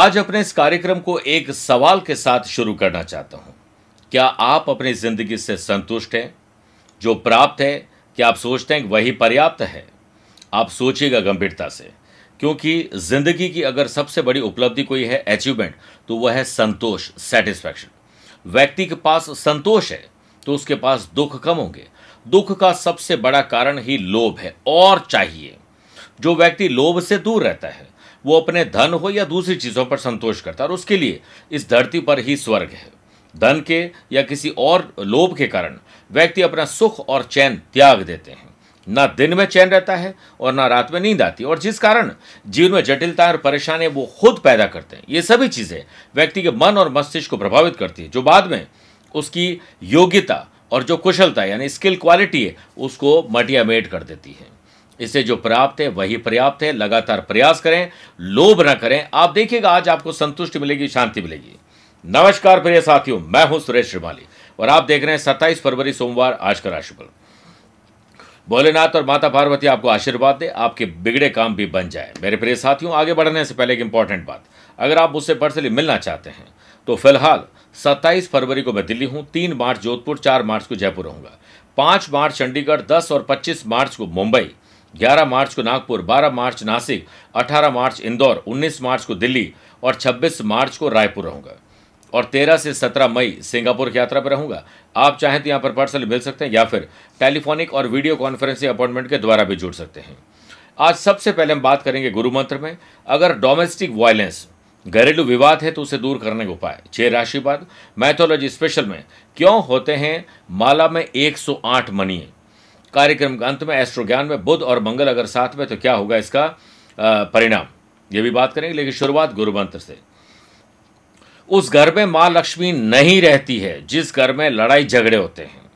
आज अपने इस कार्यक्रम को एक सवाल के साथ शुरू करना चाहता हूँ। क्या आप अपनी ज़िंदगी से संतुष्ट हैं? जो प्राप्त है, क्या आप सोचते हैं वही पर्याप्त है? आप सोचिएगा गंभीरता से, क्योंकि ज़िंदगी की अगर सबसे बड़ी उपलब्धि कोई है अचीवमेंट तो वह है संतोष सेटिस्फैक्शन व्यक्ति के पास संतोष है तो उसके पास दुख कम होंगे। दुख का सबसे बड़ा कारण ही लोभ है, और चाहिए। जो व्यक्ति लोभ से दूर रहता है वो अपने धन हो या दूसरी चीज़ों पर संतोष करता है, और उसके लिए इस धरती पर ही स्वर्ग है। धन के या किसी और लोभ के कारण व्यक्ति अपना सुख और चैन त्याग देते हैं। ना दिन में चैन रहता है और ना रात में नींद आती और जिस कारण जीवन में जटिलता और परेशानी वो खुद पैदा करते हैं। ये सभी चीज़ें व्यक्ति के मन और मस्तिष्क को प्रभावित करती है, जो बाद में उसकी योग्यता और जो कुशलता, यानी स्किल क्वालिटी है, उसको मटिया मेट कर देती है। इसे जो प्राप्त है, वही पर्याप्त है, लगातार प्रयास करें, लोभ न करें। आप देखिएगा, आज आपको संतुष्टि मिलेगी, शांति मिलेगी। नमस्कार, प्रिय साथियों, मैं हूँ सुरेश श्रीमाली, और आप देख रहे हैं सत्ताईस फरवरी सोमवार, आज का राशिफल। भोलेनाथ और माता पार्वती आपको आशीर्वाद दे, आपके बिगड़े काम भी बन जाए। मेरे प्रिय साथियों, आगे बढ़ने से पहले एक इंपॉर्टेंट बात। अगर आप मुझसे पर्सनली मिलना चाहते हैं तो फ़िलहाल 27 फरवरी को मैं दिल्ली हूँ, तीन मार्च जोधपुर, चार मार्च को जयपुर रहूँगा। 5 मार्च चंडीगढ़ 10 और 25 मार्च को मुंबई। 11 मार्च को नागपुर 12 मार्च नासिक 18 मार्च इंदौर 19 मार्च को दिल्ली और 26 मार्च को रायपुर रहूँगा। और 13 से 17 मई सिंगापुर की यात्रा पर रहूँगा। आप चाहें तो यहाँ पर पर्सनली मिल सकते हैं या फिर टेलीफोनिक और वीडियो कॉन्फ्रेंसिंग अपॉइंटमेंट के द्वारा भी जुड़ सकते हैं। आज सबसे पहले हम बात करेंगे गुरु मंत्र में। अगर डोमेस्टिक वायलेंस घरेलू विवाद है तो उसे दूर करने के उपाय। छह राशि बाद मैथोलॉजी स्पेशल में क्यों होते हैं? माला में 108 मनी कार्यक्रम के अंत में एस्ट्रो ज्ञान में बुध और मंगल अगर साथ में तो क्या होगा इसका परिणाम? ये भी बात करेंगे, लेकिन शुरुआत गुरु मंत्र से। उस घर में माँ लक्ष्मी नहीं रहती है, जिस घर में लड़ाई झगड़े होते हैं।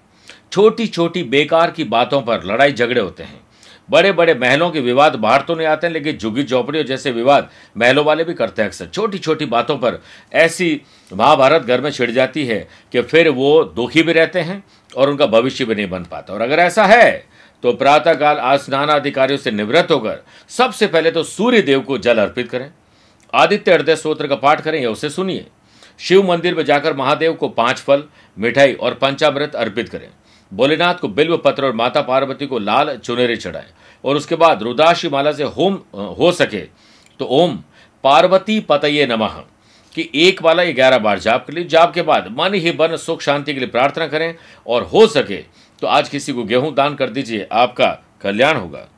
छोटी छोटी बेकार की बातों पर लड़ाई झगड़े होते हैं। बड़े बड़े महलों के विवाद बाहर तो नहीं आते हैं, लेकिन झुग्गी झोपड़ियों जैसे विवाद महलों वाले भी करते हैं अक्सर। छोटी छोटी बातों पर ऐसी महाभारत घर में छिड़ जाती है कि फिर वो दुखी भी रहते हैं और उनका भविष्य भी नहीं बन पाता। और अगर ऐसा है तो प्रातःकाल आज स्नान अधिकारियों से निवृत्त होकर सबसे पहले तो सूर्य देव को जल अर्पित करें। आदित्य हृदय स्त्रोत्र का पाठ करें या उसे सुनिए। शिव मंदिर में जाकर महादेव को पाँच फल, मिठाई और पंचामृत अर्पित करें। भोलेनाथ को बिल्व पत्र और माता पार्वती को लाल चुनेरे चढ़ाए। और उसके बाद रुद्राशी माला से होम हो सके तो ओम, पार्वती पतये नमः, कि एक वाला ग्यारह बार जाप कर लीजिए जाप के बाद मन ही बन सुख शांति के लिए प्रार्थना करें और हो सके तो आज किसी को गेहूँ दान कर दीजिए, आपका कल्याण होगा।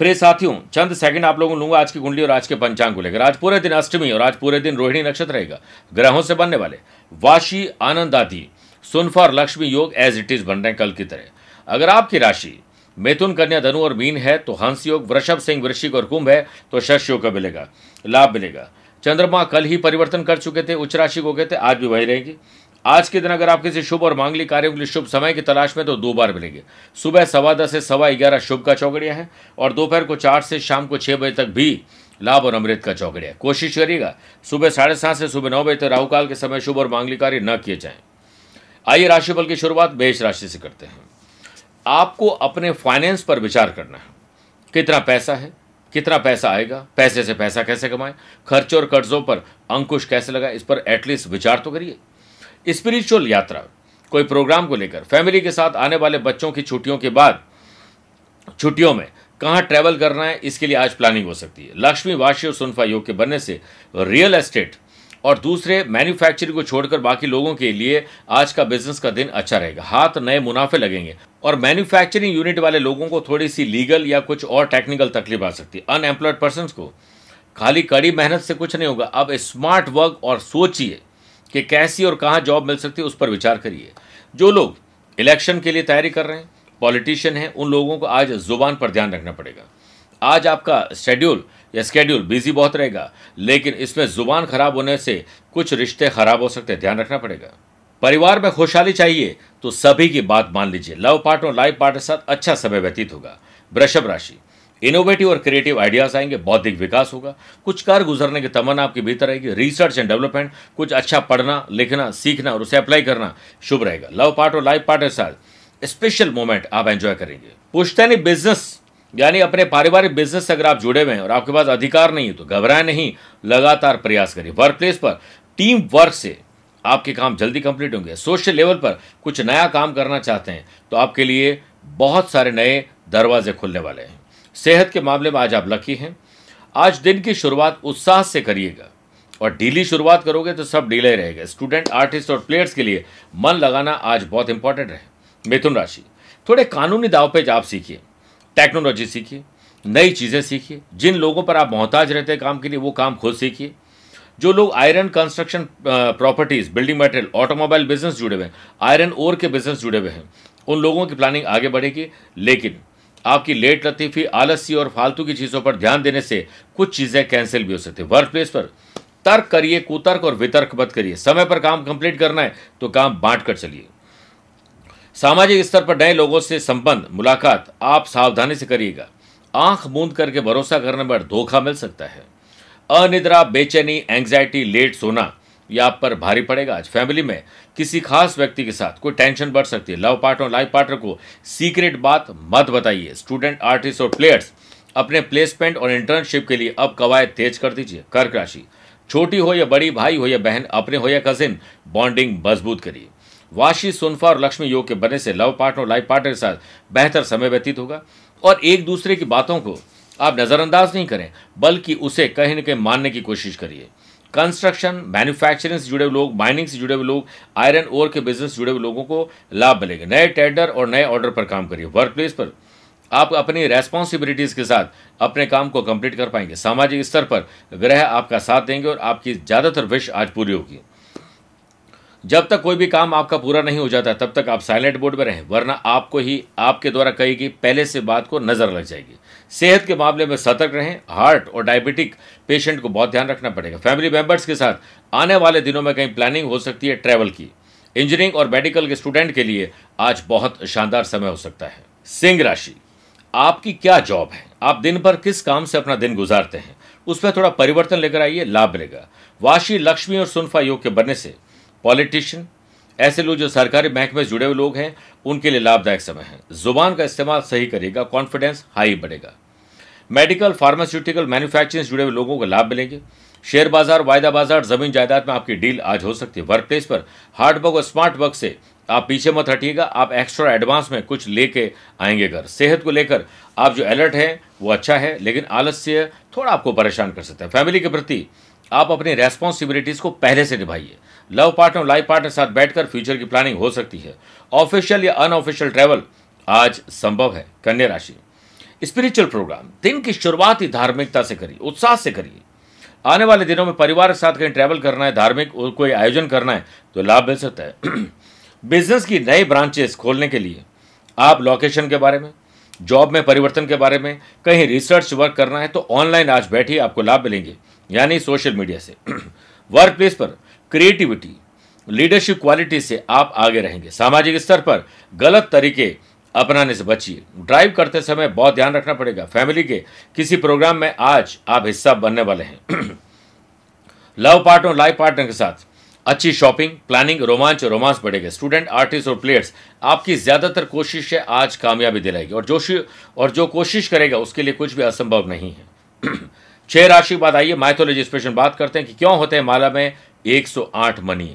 प्रिय साथियों, चंद सेकंड आप लोगों को लूँगा आज की कुंडली और आज के पंचांग को लेकर। आज पूरे दिन अष्टमी और आज पूरे दिन रोहिणी नक्षत्र रहेगा। ग्रहों से बनने वाले वाशी आनंद आदि सुनफा और लक्ष्मी योग एज इट इज़ बन रहे हैं कल की तरह। अगर आपकी राशि मिथुन, कन्या, धनु और मीन है तो हंस योग, वृषभ सिंह, वृश्चिक और कुंभ है तो शश योग का मिलेगा, लाभ मिलेगा। चंद्रमा कल ही परिवर्तन कर चुके थे, उच्च राशि को कहते आज भी वही रहेगी। आज के दिन अगर आप किसी शुभ और मांगलिक कार्यों के लिए शुभ समय की तलाश में तो दो बार मिलेंगे। सुबह सवा दस से सवा ग्यारह शुभ का चौकड़िया है और दोपहर को चार से शाम को छह बजे तक भी लाभ और अमृत का चौकड़िया कोशिश करिएगा, सुबह साढ़े सात से सुबह नौ बजे तक राहुकाल के समय शुभ और मांगलिक कार्य न किए जाएँ। आइए राशिफल की शुरुआत मेष राशि से करते हैं। आपको अपने फाइनेंस पर विचार करना है। कितना पैसा है, कितना पैसा आएगा, पैसे से पैसा कैसे कमाएँ, खर्च और कर्जों पर अंकुश कैसे लगाए, इस पर एटलीस्ट विचार तो करिए। स्पिरिचुअल यात्रा, कोई प्रोग्राम को लेकर फैमिली के साथ आने वाले बच्चों की छुट्टियों के बाद, छुट्टियों में कहाँ ट्रैवल करना है, इसके लिए आज प्लानिंग हो सकती है। लक्ष्मी, वाशी और सुनफा योग के बनने से रियल एस्टेट और दूसरे मैन्युफैक्चरिंग को छोड़कर बाकी लोगों के लिए आज का बिज़नेस का दिन अच्छा रहेगा। हाथ नए मुनाफे लगेंगे और मैन्युफैक्चरिंग यूनिट वाले लोगों को थोड़ी सी लीगल या कुछ और टेक्निकल तकलीफ़ आ सकती है। अनएम्प्लॉयड पर्सन को खाली कड़ी मेहनत से कुछ नहीं होगा। अब स्मार्ट वर्क और सोचिए कि कैसी और कहाँ जॉब मिल सकती है, उस पर विचार करिए। जो लोग इलेक्शन के लिए तैयारी कर रहे हैं पॉलिटिशियन हैं, उन लोगों को आज ज़ुबान पर ध्यान रखना पड़ेगा। आज आपका शेड्यूल या स्केड्यूल बिज़ी बहुत रहेगा, लेकिन इसमें ज़ुबान खराब होने से कुछ रिश्ते खराब हो सकते हैं, ध्यान रखना पड़ेगा। परिवार में खुशहाली चाहिए तो सभी की बात मान लीजिए लव पार्टनर लाइफ पार्टनर के साथ अच्छा समय व्यतीत होगा। वृषभ राशि इनोवेटिव और क्रिएटिव आइडियाज़ आएँगे, बौद्धिक विकास होगा, कुछ कार गुजरने की तमन्ना आपके भीतर रहेगी रिसर्च एंड डेवलपमेंट कुछ अच्छा पढ़ना, लिखना, सीखना और उसे अप्लाई करना शुभ रहेगा। लव पार्ट और लाइफ पार्टनर के साथ स्पेशल मोमेंट आप एंजॉय करेंगे। पुश्तैनी बिज़नेस यानी अपने पारिवारिक बिज़नेस से अगर आप जुड़े हुए हैं और आपके पास अधिकार नहीं है तो घबराए नहीं, लगातार प्रयास करिए। वर्क प्लेस पर टीम वर्क से आपके काम जल्दी कंप्लीट होंगे। सोशल लेवल पर कुछ नया काम करना चाहते हैं तो आपके लिए बहुत सारे नए दरवाजे खुलने वाले हैं। सेहत के मामले में आज आप लकी हैं। आज दिन की शुरुआत उत्साह से करिएगा और ढीली शुरुआत करोगे तो सब ढीले रहेगा। स्टूडेंट आर्टिस्ट और प्लेयर्स के लिए मन लगाना आज बहुत इंपॉर्टेंट है। मिथुन राशि, थोड़े कानूनी दावपेज आप सीखिए। टेक्नोलॉजी सीखिए नई चीज़ें सीखिए जिन लोगों पर आप मोहताज रहते हैं काम के लिए, वो काम खुद सीखिए। जो लोग iron construction properties, building material, automobile business जुड़े हुए हैं, आयरन ओर के बिज़नेस जुड़े हुए हैं, उन लोगों की प्लानिंग आगे बढ़ेगी। लेकिन आपकी लेट लतीफ़ी, आलसी और फालतू की चीज़ों पर ध्यान देने से कुछ चीज़ें कैंसिल भी हो सकती है। वर्क प्लेस पर तर्क करिए, कुतर्क और वितर्क मत करिए। समय पर काम कंप्लीट करना है तो काम बांट कर चलिए। सामाजिक स्तर पर नए लोगों से संबंध, मुलाकात, आप सावधानी से करिएगा। आँख मूंद करके भरोसा करने पर धोखा मिल सकता है। अनिद्रा, बेचैनी एंग्जाइटी लेट सोना यह आप पर भारी पड़ेगा। आज फैमिली में किसी खास व्यक्ति के साथ कोई टेंशन बढ़ सकती है। लव पार्टनर लाइफ पार्टनर को सीक्रेट बात मत बताइए। स्टूडेंट आर्टिस्ट और प्लेयर्स अपने प्लेसमेंट और इंटर्नशिप के लिए अब कवायद तेज कर दीजिए। कर्क राशि, छोटी हो या बड़ी, भाई हो या बहन, अपने हो या कजिन बॉन्डिंग मज़बूत करिए। वाशी सुनफा और लक्ष्मी योग के बनने से लव पार्टनर और लाइफ पार्टनर के साथ बेहतर समय व्यतीत होगा। और एक दूसरे की बातों को आप नज़रअंदाज नहीं करें, बल्कि उसे कहीं ना कहीं मानने की कोशिश करिए। कंस्ट्रक्शन, मैन्युफैक्चरिंग से जुड़े हुए लोग, माइनिंग से जुड़े हुए लोग, आयरन ओर के बिज़नेस से जुड़े हुए लोगों को लाभ मिलेगा। नए टेंडर और नए ऑर्डर पर काम करिए। वर्क प्लेस पर आप अपनी रेस्पॉन्सिबिलिटीज के साथ अपने काम को कंप्लीट कर पाएँगे। सामाजिक स्तर पर ग्रह आपका साथ देंगे और आपकी ज़्यादातर विश आज पूरी होगी। जब तक कोई भी काम आपका पूरा नहीं हो जाता, तब तक आप साइलेंट बोर्ड में रहें, वरना आपको ही, आपके द्वारा कही गई पहले से बात को नज़र लग जाएगी। सेहत के मामले में सतर्क रहें हार्ट और डायबिटिक पेशेंट को बहुत ध्यान रखना पड़ेगा। फैमिली मेंबर्स के साथ आने वाले दिनों में कहीं प्लानिंग हो सकती है ट्रैवल की। इंजीनियरिंग और मेडिकल के स्टूडेंट के लिए आज बहुत शानदार समय हो सकता है। सिंह राशि, आपकी क्या जॉब है? आप दिन भर किस काम से अपना दिन गुजारते हैं? उसमें थोड़ा परिवर्तन लेकर आइए, लाभ मिलेगा। वाशी, लक्ष्मी और सुनफा योग के बनने से पॉलिटिशियन, ऐसे लोग जो सरकारी बैंक में जुड़े हुए लोग हैं, उनके लिए लाभदायक समय है। ज़ुबान का इस्तेमाल सही करेगा कॉन्फिडेंस हाई बढ़ेगा। मेडिकल फार्मास्यूटिकल मैन्युफैक्चरिंग से जुड़े हुए लोगों को लाभ मिलेंगे। शेयर बाज़ार, वायदा बाज़ार, ज़मीन जायदाद में आपकी डील आज हो सकती है। वर्क प्लेस पर हार्ड वर्क और स्मार्ट वर्क से आप पीछे मत हटिएगा, आप एक्स्ट्रा एडवांस में कुछ लेके आएँगे घर। सेहत को लेकर आप जो अलर्ट हैं, वो अच्छा है, लेकिन आलस्य थोड़ा आपको परेशान कर सकता है। फैमिली के प्रति आप अपनी रेस्पॉन्सिबिलिटीज को पहले से निभाइए। लव पार्टनर लाइफ पार्टनर साथ बैठकर फ्यूचर की प्लानिंग हो सकती है। ऑफिशियल या अनऑफिशियल ट्रैवल आज संभव है, कन्या राशि। स्पिरिचुअल प्रोग्राम दिन की शुरुआत ही धार्मिकता से करिए, उत्साह से करिए। आने वाले दिनों में परिवार के साथ कहीं ट्रैवल करना है, धार्मिक कोई आयोजन करना है तो लाभ मिल सकता है। बिज़नेस की नई ब्रांचेस खोलने के लिए आप लोकेशन के बारे में जॉब में, परिवर्तन के बारे में, कहीं रिसर्च वर्क करना है तो ऑनलाइन आज बैठिए, आपको लाभ मिलेंगे। यानी सोशल मीडिया से। वर्क प्लेस पर क्रिएटिविटी लीडरशिप क्वालिटी से आप आगे रहेंगे। सामाजिक स्तर पर गलत तरीके अपनाने से बचिए। ड्राइव करते समय बहुत ध्यान रखना पड़ेगा। फैमिली के किसी प्रोग्राम में आज आप हिस्सा बनने वाले हैं। लव पार्टनर लाइफ पार्टनर के साथ। अच्छी शॉपिंग, प्लानिंग, रोमांच और रोमांस बढ़ेगा। स्टूडेंट, आर्टिस्ट और प्लेयर्स, आपकी ज़्यादातर कोशिश है आज कामयाबी दिलाएगी। और जो और जो कोशिश करेगा, उसके लिए कुछ भी असंभव नहीं है। छह राशि बाद आइए माइथोलॉजी स्पेशल बात करते हैं कि क्यों होते हैं माला में 108 मनी।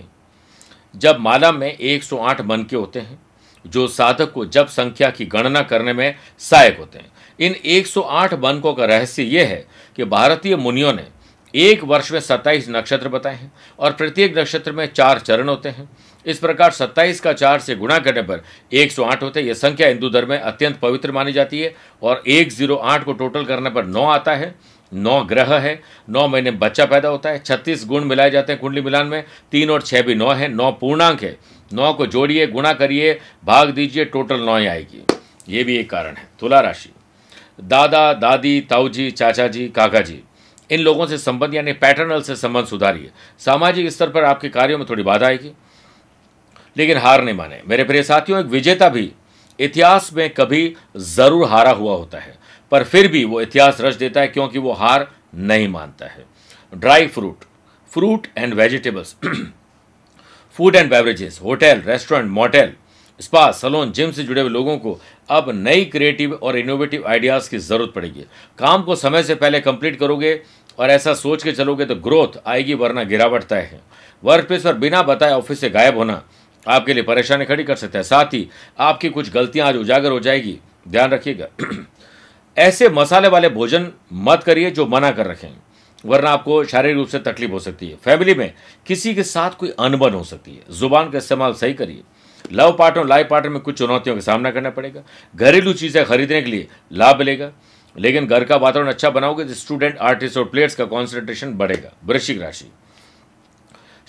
जब माला में 108 मन के होते हैं, जो साधक को जब संख्या की गणना करने में सहायक होते हैं। इन 108 बनकों का रहस्य यह है कि भारतीय मुनियों ने एक वर्ष में 27 नक्षत्र बताए हैं और प्रत्येक नक्षत्र में चार चरण होते हैं। इस प्रकार 27 का चार से गुणा करने पर 108 होते हैं। यह संख्या हिंदू धर्म में अत्यंत पवित्र मानी जाती है और 108 को टोटल करने पर नौ आता है। नौ ग्रह है। नौ महीने बच्चा पैदा होता है। छत्तीस गुण मिलाए जाते हैं कुंडली मिलान में। तीन और छः भी नौ है। नौ पूर्णांक है। नौ को जोड़िए, गुणा करिए, भाग दीजिए टोटल नौ ही आएगी। ये भी एक कारण है। तुला राशि। दादा, दादी ताऊजी चाचा जी, काका जी। इन लोगों से संबंध, यानी पैटर्नल से संबंध सुधारिए। सामाजिक स्तर पर आपके कार्यों में थोड़ी बाधा आएगी। लेकिन हार नहीं माने। मेरे प्रिय साथियों, एक विजेता भी इतिहास में कभी ज़रूर हारा हुआ होता है, पर फिर भी वो इतिहास रच देता है क्योंकि वो हार नहीं मानता है। Dry fruit fruit and vegetables food and beverages hotel restaurant motel spa, salon, gym से जुड़े हुए लोगों को अब नई क्रिएटिव और इनोवेटिव आइडियाज़ की ज़रूरत पड़ेगी। काम को समय से पहले कंप्लीट करोगे और ऐसा सोच के चलोगे तो ग्रोथ आएगी वरना गिरावट तय है। वर्क प्लेस पर बिना बताए ऑफ़िस से गायब होना आपके लिए परेशानी खड़ी कर सकता है। साथ ही आपकी कुछ गलतियाँ आज उजागर हो जाएगी। ध्यान रखिएगा। ऐसे मसाले वाले भोजन मत करिए जो मना कर रखें, वरना आपको शारीरिक रूप से तकलीफ़ हो सकती है। फैमिली में किसी के साथ कोई अनबन हो सकती है। ज़ुबान का इस्तेमाल सही करिए। लव पार्टनर लाइफ पार्टनर में कुछ चुनौतियों का सामना करना पड़ेगा। घरेलू चीज़ें खरीदने के लिए लाभ मिलेगा, लेकिन घर का वातावरण अच्छा बनाओगे तो स्टूडेंट आर्टिस्ट और प्लेयर्स का कॉन्सेंट्रेशन बढ़ेगा। वृश्चिक राशि।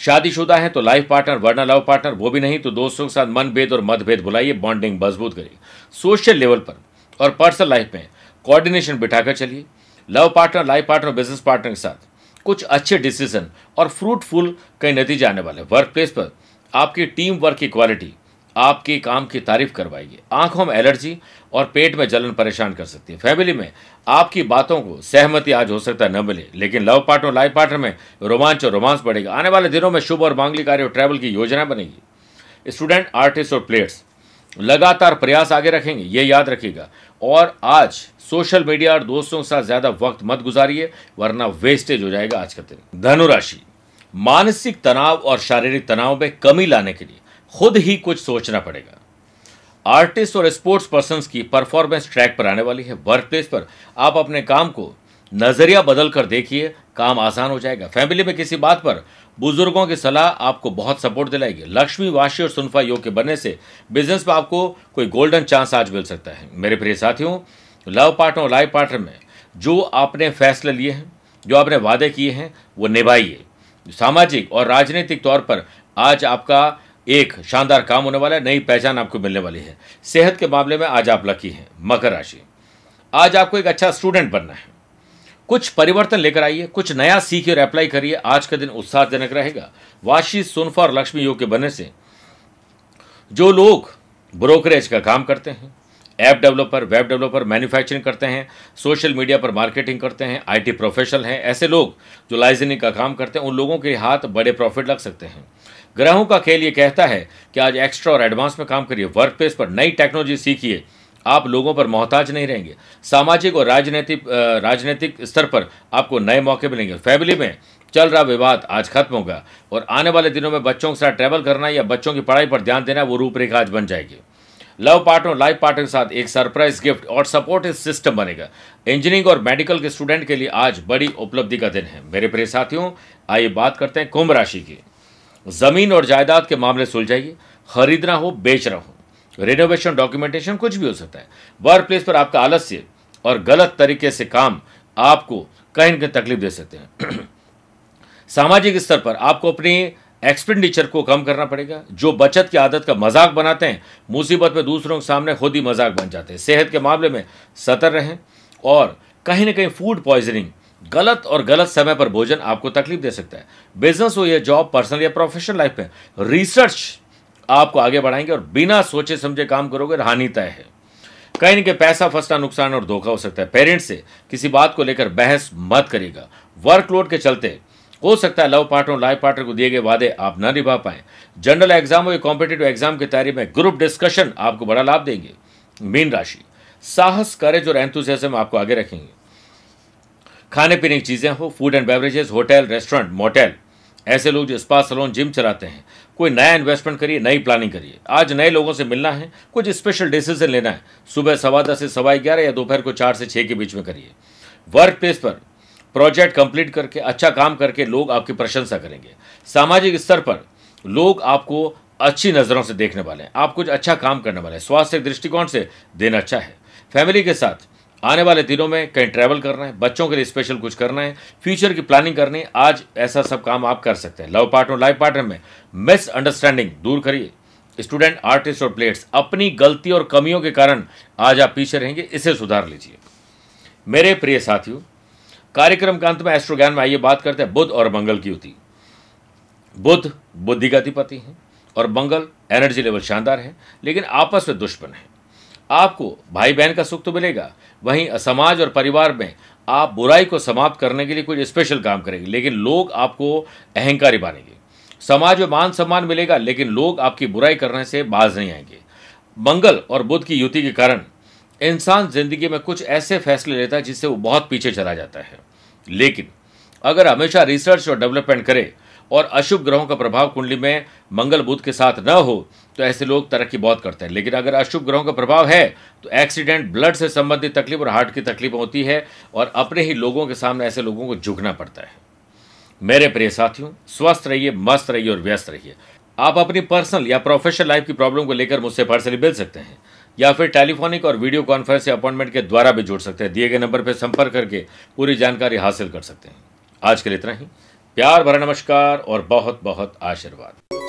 शादीशुदा है तो लाइफ पार्टनर वरना लव पार्टनर वो भी नहीं तो दोस्तों के साथ मनभेद और मतभेद बुलाइए बॉन्डिंग मज़बूत करिए। सोशल लेवल पर और पर्सनल लाइफ में कोऑर्डिनेशन बिठाकर चलिए। Love partner life partner business partner के साथ कुछ अच्छे डिसीज़न और फ्रूटफुल कई नतीजे आने वाले वर्क प्लेस पर आपकी टीम वर्क की क्वालिटी आपके काम की तारीफ़ करवाएगी। आँखों में एलर्जी और पेट में जलन परेशान कर सकती है। फैमिली में आपकी बातों को सहमति आज हो सकता है न मिले, लेकिन लव पार्टनर, लाइफ पार्टनर में रोमांच और रोमांस बढ़ेगा। आने वाले दिनों में शुभ और मांगलिक कार्य और ट्रैवल की योजना बनेगी। स्टूडेंट आर्टिस्ट और प्लेयर्स लगातार प्रयास आगे रखेंगे, ये याद रखिएगा। और आज सोशल मीडिया और दोस्तों के साथ ज़्यादा वक्त मत गुजारिए, वरना वेस्टेज हो जाएगा आज का दिन। धनुराशि, मानसिक तनाव और शारीरिक तनाव में कमी लाने के लिए। खुद ही कुछ सोचना पड़ेगा। आर्टिस्ट और स्पोर्ट्स पर्सन की परफॉर्मेंस ट्रैक पर आने वाली है वर्क प्लेस पर। आप अपने काम को नज़रिया बदल कर देखिए, काम आसान हो जाएगा। फैमिली में किसी बात पर बुज़ुर्गों की सलाह आपको बहुत सपोर्ट दिलाएगी। लक्ष्मी, वाशी और सुनफा योग के बनने से बिज़नेस में आपको कोई गोल्डन चांस आज मिल सकता है। मेरे प्रिय साथियों लव पार्टनर और लाइफ पार्टनर में जो आपने फैसले लिए हैं, जो आपने वादे किए हैं, वो निभाइए। सामाजिक और राजनीतिक तौर पर आज आपका एक शानदार काम होने वाला है, नई पहचान आपको मिलने वाली है। सेहत के मामले में आज आप लकी हैं, मकर राशि। आज आपको एक अच्छा स्टूडेंट बनना है। कुछ परिवर्तन लेकर आइए, कुछ नया सीखिए और अप्लाई करिए। आज का दिन उत्साहजनक रहेगा। वाशी, सुनफा और लक्ष्मी योग के बनने से जो लोग ब्रोकरेज का काम करते हैं app developer web developer manufacturing करते हैं सोशल मीडिया पर मार्केटिंग करते हैं आईटी प्रोफेशनल हैं, ऐसे लोग जो लाइजनिंग का काम करते हैं, उन लोगों के हाथ बड़े प्रॉफिट लग सकते हैं। ग्रहों का खेल ये कहता है कि आज एक्स्ट्रा और एडवांस में काम करिए। वर्क प्लेस पर नई टेक्नोलॉजी सीखिए। आप लोगों पर मोहताज नहीं रहेंगे। सामाजिक और राजनीतिक राजनीतिक स्तर पर आपको नए मौके मिलेंगे। फैमिली में चल रहा विवाद आज खत्म होगा और आने वाले दिनों में बच्चों के साथ ट्रैवल करना या बच्चों की पढ़ाई पर ध्यान देना वो रूपरेखा आज बन जाएगी। लव पार्टनर लाइफ पार्टनर के साथ एक सरप्राइज़ गिफ्ट और सपोर्टिव सिस्टम बनेगा। इंजीनियरिंग और मेडिकल के स्टूडेंट के लिए आज बड़ी उपलब्धि का दिन है। मेरे प्रिय साथियों, आइए बात करते हैं कुंभ राशि की। ज़मीन और जायदाद के मामले सुलझाइए, खरीदना हो, बेचना हो। रिनोवेशन डॉक्यूमेंटेशन कुछ भी हो सकता है। वर्क प्लेस पर आपका आलस्य और गलत तरीके से काम आपको कहीं ना कहीं तकलीफ़ दे सकते हैं। सामाजिक स्तर पर आपको अपनी एक्सपेंडिचर को कम करना पड़ेगा। जो बचत की आदत का मज़ाक बनाते हैं, मुसीबत में दूसरों के सामने खुद ही मज़ाक बन जाते हैं। सेहत के मामले में सतर रहें और कहीं ना कहीं फ़ूड पॉइजनिंग गलत और गलत समय पर भोजन आपको तकलीफ़ दे सकता है। बिज़नेस हो या जॉब पर्सनल या प्रोफेशनल लाइफ में रिसर्च आपको आगे बढ़ाएँगे और बिना सोचे समझे काम करोगे हानि तय है। कहीं ना कहीं पैसा फंसना नुकसान और धोखा हो सकता है। पेरेंट्स से किसी बात को लेकर बहस मत करिएगा। वर्कलोड के चलते हो सकता है लव पार्टनर लाइफ पार्टनर को दिए गए वादे आप न निभा पाए। जनरल एग्ज़ाम और कॉम्पिटेटिव एग्ज़ाम की तैयारी में ग्रुप डिस्कशन आपको बड़ा लाभ देंगे। मीन राशि। साहस करेज और एंथुजियाज्म आपको आगे रखेंगे। खाने पीने की चीज़ें हो food and beverages hotel restaurant motel ऐसे लोग जो स्पा सलोन जिम चलाते हैं, कोई नया इन्वेस्टमेंट करिए, नई प्लानिंग करिए। आज नए लोगों से मिलना है, कुछ स्पेशल डिसीज़न लेना है। सुबह सवा दस से सवा ग्यारह या दोपहर को चार से छः के बीच में करिए। वर्क प्लेस पर प्रोजेक्ट कंप्लीट करके अच्छा काम करके लोग आपकी प्रशंसा करेंगे। सामाजिक स्तर पर लोग आपको अच्छी नज़रों से देखने वाले हैं। आप कुछ अच्छा काम करने वाले हैं। स्वास्थ्य दृष्टिकोण से दिन अच्छा है। फैमिली के साथ आने वाले दिनों में कहीं ट्रैवल करना है, बच्चों के लिए स्पेशल कुछ करना है फ्यूचर की प्लानिंग करनी है, आज ऐसा सब काम आप कर सकते हैं। लव पार्टनर लाइफ पार्टनर में मिस अंडरस्टैंडिंग दूर करिए। स्टूडेंट आर्टिस्ट और प्लेयर्स अपनी गलती और कमियों के कारण आज आप पीछे रहेंगे, इसे सुधार लीजिए। मेरे प्रिय साथियों, कार्यक्रम के अंत में एस्ट्रो ज्ञान में आइए, बात करते हैं बुद्ध और मंगल की युति बुद्ध बुद्धि का अधिपति है और मंगल एनर्जी लेवल शानदार है, लेकिन आपस में दुश्मन है। आपको भाई बहन का सुख तो मिलेगा। वहीं समाज और परिवार में आप बुराई को समाप्त करने के लिए कुछ स्पेशल काम करेंगे, लेकिन लोग आपको अहंकारी मानेंगे। समाज में मान सम्मान मिलेगा, लेकिन लोग आपकी बुराई करने से बाज नहीं आएँगे। मंगल और बुद्ध की युति के कारण इंसान ज़िंदगी में कुछ ऐसे फैसले लेता है जिससे वो बहुत पीछे चला जाता है। लेकिन अगर हमेशा रिसर्च और डेवलपमेंट करे और अशुभ ग्रहों का प्रभाव कुंडली में मंगल बुद्ध के साथ न हो तो ऐसे लोग तरक्की बहुत करते हैं। लेकिन अगर अशुभ ग्रहों का प्रभाव है तो एक्सीडेंट, ब्लड से संबंधित तकलीफ़ और हार्ट की तकलीफ़ होती है और अपने ही लोगों के सामने ऐसे लोगों को झुकना पड़ता है। मेरे प्रिय साथियों, स्वस्थ रहिए, मस्त रहिए और व्यस्त रहिए। आप अपनी पर्सनल या प्रोफेशनल लाइफ की प्रॉब्लम को लेकर मुझसे पर्सनली मिल सकते हैं, या फिर टेलीफोनिक और वीडियो कॉन्फ्रेंस या अपॉइंटमेंट के द्वारा भी जुड़ सकते हैं। दिए गए नंबर पर संपर्क करके पूरी जानकारी हासिल कर सकते हैं। आज के लिए इतना ही। प्यार भरा नमस्कार और बहुत बहुत आशीर्वाद।